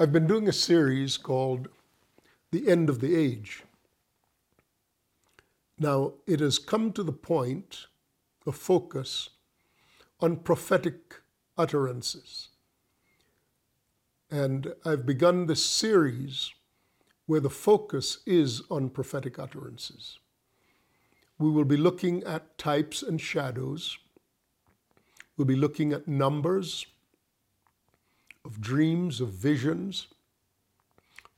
I've been doing a series called The End of the Age. Now, it has come to the point of focus on prophetic utterances. And I've begun this series where the focus is on prophetic utterances. We will be looking at types and shadows. We'll be looking at numbers of dreams, of visions,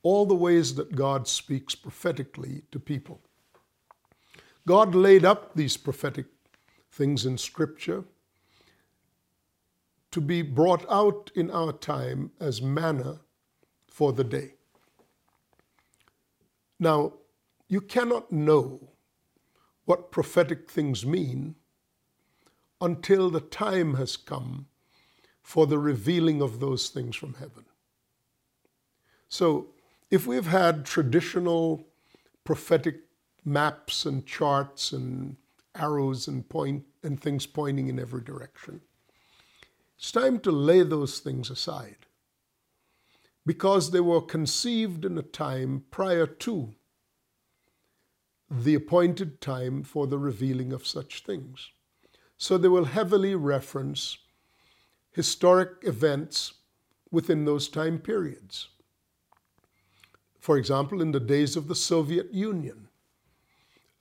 all the ways that God speaks prophetically to people. God laid up these prophetic things in Scripture to be brought out in our time as manna for the day. Now, you cannot know what prophetic things mean until the time has come for the revealing of those things from heaven. So, if we've had traditional prophetic maps and charts and arrows and point and things pointing in every direction, it's time to lay those things aside because they were conceived in a time prior to the appointed time for the revealing of such things. So they will heavily reference historic events within those time periods. For example, in the days of the Soviet Union,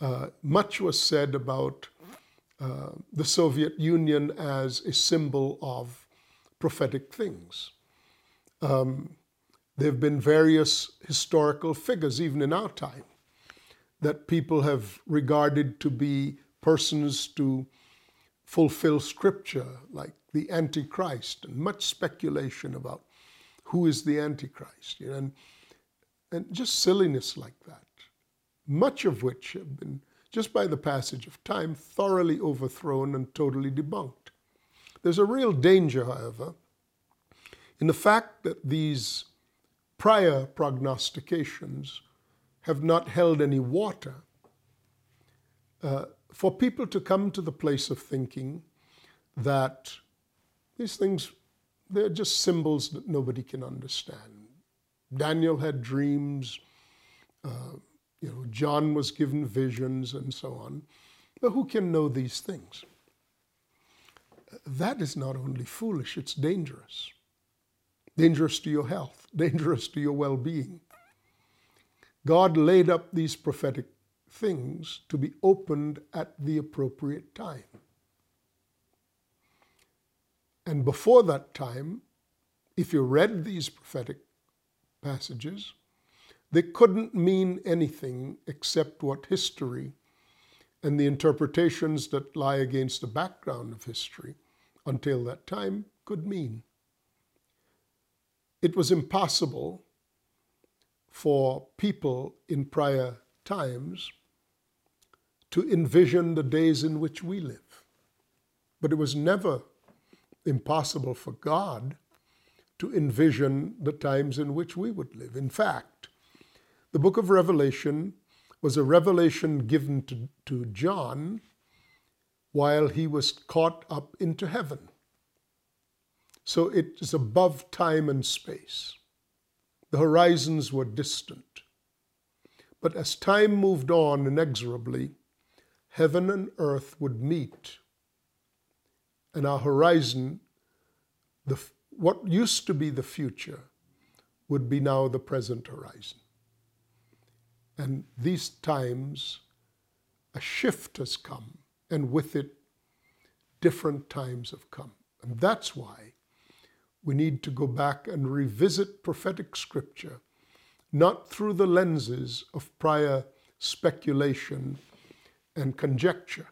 uh, much was said about uh, the Soviet Union as a symbol of prophetic things. Um, there have been various historical figures, even in our time, that people have regarded to be persons to fulfill scripture, like the Antichrist, and much speculation about who is the Antichrist, you know, and, and just silliness like that, much of which have been, just by the passage of time, thoroughly overthrown and totally debunked. There's a real danger, however, in the fact that these prior prognostications have not held any water. Uh, for people to come to the place of thinking that these things, they're just symbols that nobody can understand. Daniel had dreams, uh, you know, John was given visions and so on. But who can know these things? That is not only foolish, it's dangerous. Dangerous to your health, dangerous to your well being. God laid up these prophetic things to be opened at the appropriate time. And before that time, if you read these prophetic passages, they couldn't mean anything except what history and the interpretations that lie against the background of history until that time could mean. It was impossible for people in prior times to envision the days in which we live. But it was never impossible for God to envision the times in which we would live. In fact, the book of Revelation was a revelation given to, to John while he was caught up into heaven. So it is above time and space. The horizons were distant. But as time moved on inexorably, heaven and earth would meet and our horizon, the, what used to be the future, would be now the present horizon. And these times, a shift has come, and with it, different times have come. And that's why we need to go back and revisit prophetic scripture, not through the lenses of prior speculation and conjecture,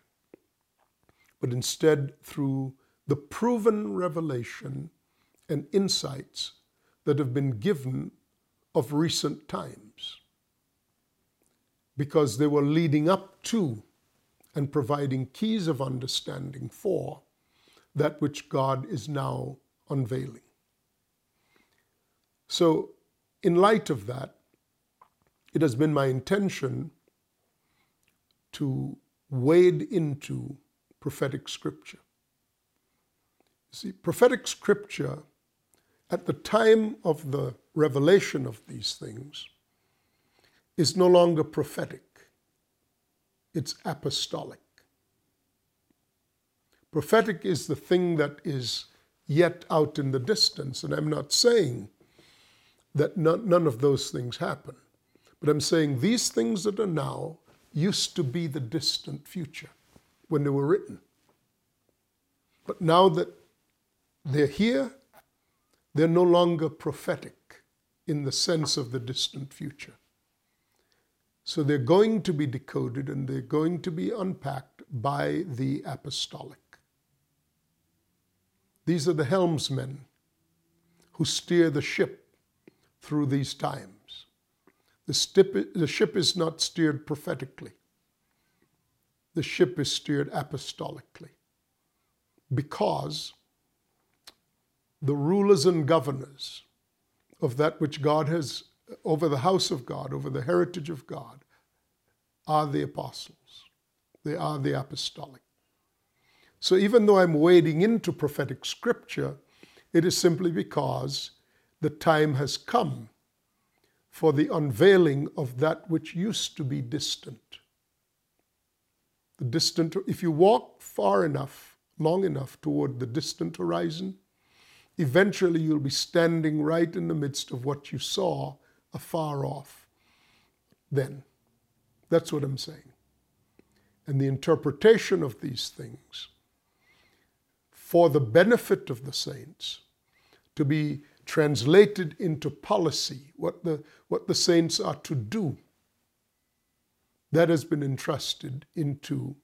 but instead through the proven revelation and insights that have been given of recent times because they were leading up to and providing keys of understanding for that which God is now unveiling. So, in light of that, it has been my intention to wade into prophetic scripture. You See, prophetic scripture at the time of the revelation of these things is no longer prophetic, it's apostolic. Prophetic is the thing that is yet out in the distance, and I'm not saying that none, of those things happen, but I'm saying these things that are now used to be the distant future when they were written. But now that they're here, they're no longer prophetic in the sense of the distant future. So they're going to be decoded and they're going to be unpacked by the apostolic. These are the helmsmen who steer the ship through these times. The, ship is not steered prophetically, the ship is steered apostolically because the rulers and governors of that which God has over the house of God, over the heritage of God, are the apostles. They are the apostolic. So even though I'm wading into prophetic scripture, it is simply because the time has come for the unveiling of that which used to be distant. The distant, if you walk far enough, long enough toward the distant horizon, eventually you'll be standing right in the midst of what you saw afar off then. That's what I'm saying. And the interpretation of these things for the benefit of the saints, to be translated into policy, what the, what the saints are to do. That has been entrusted into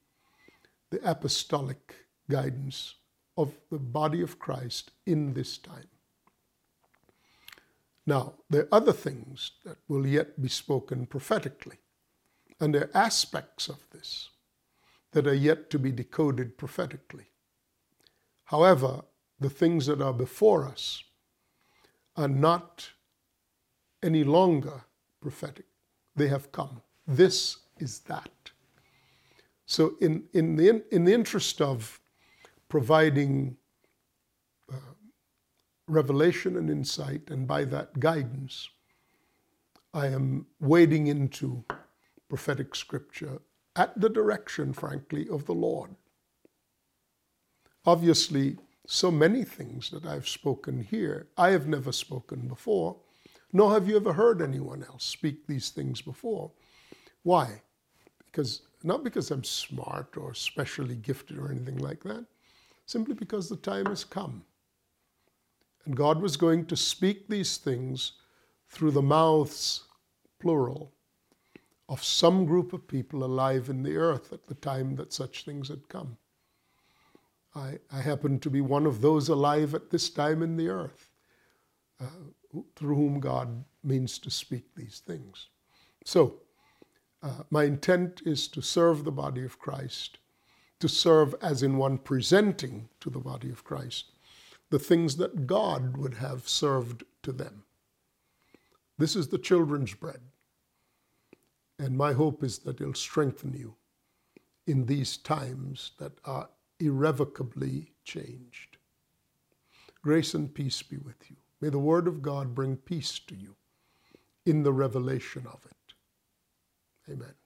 the apostolic guidance of the body of Christ in this time. Now, there are other things that will yet be spoken prophetically, and there are aspects of this that are yet to be decoded prophetically. However, the things that are before us are not any longer prophetic. They have come. This is that. So, in, in, the, in the interest of providing uh, revelation and insight, and by that guidance, I am wading into prophetic scripture at the direction, frankly, of the Lord obviously so many things that I've spoken here, I have never spoken before, nor have you ever heard anyone else speak these things before. Why? Because not because I'm smart or specially gifted or anything like that, simply because the time has come. And God was going to speak these things through the mouths, plural, of some group of people alive in the earth at the time that such things had come. I, I happen to be one of those alive at this time in the earth uh, through whom God means to speak these things. So, uh, my intent is to serve the body of Christ, to serve as in one presenting to the body of Christ the things that God would have served to them. This is the children's bread. And my hope is that it'll strengthen you in these times that are irrevocably changed. Grace and peace be with you. May the Word of God bring peace to you in the revelation of it. Amen.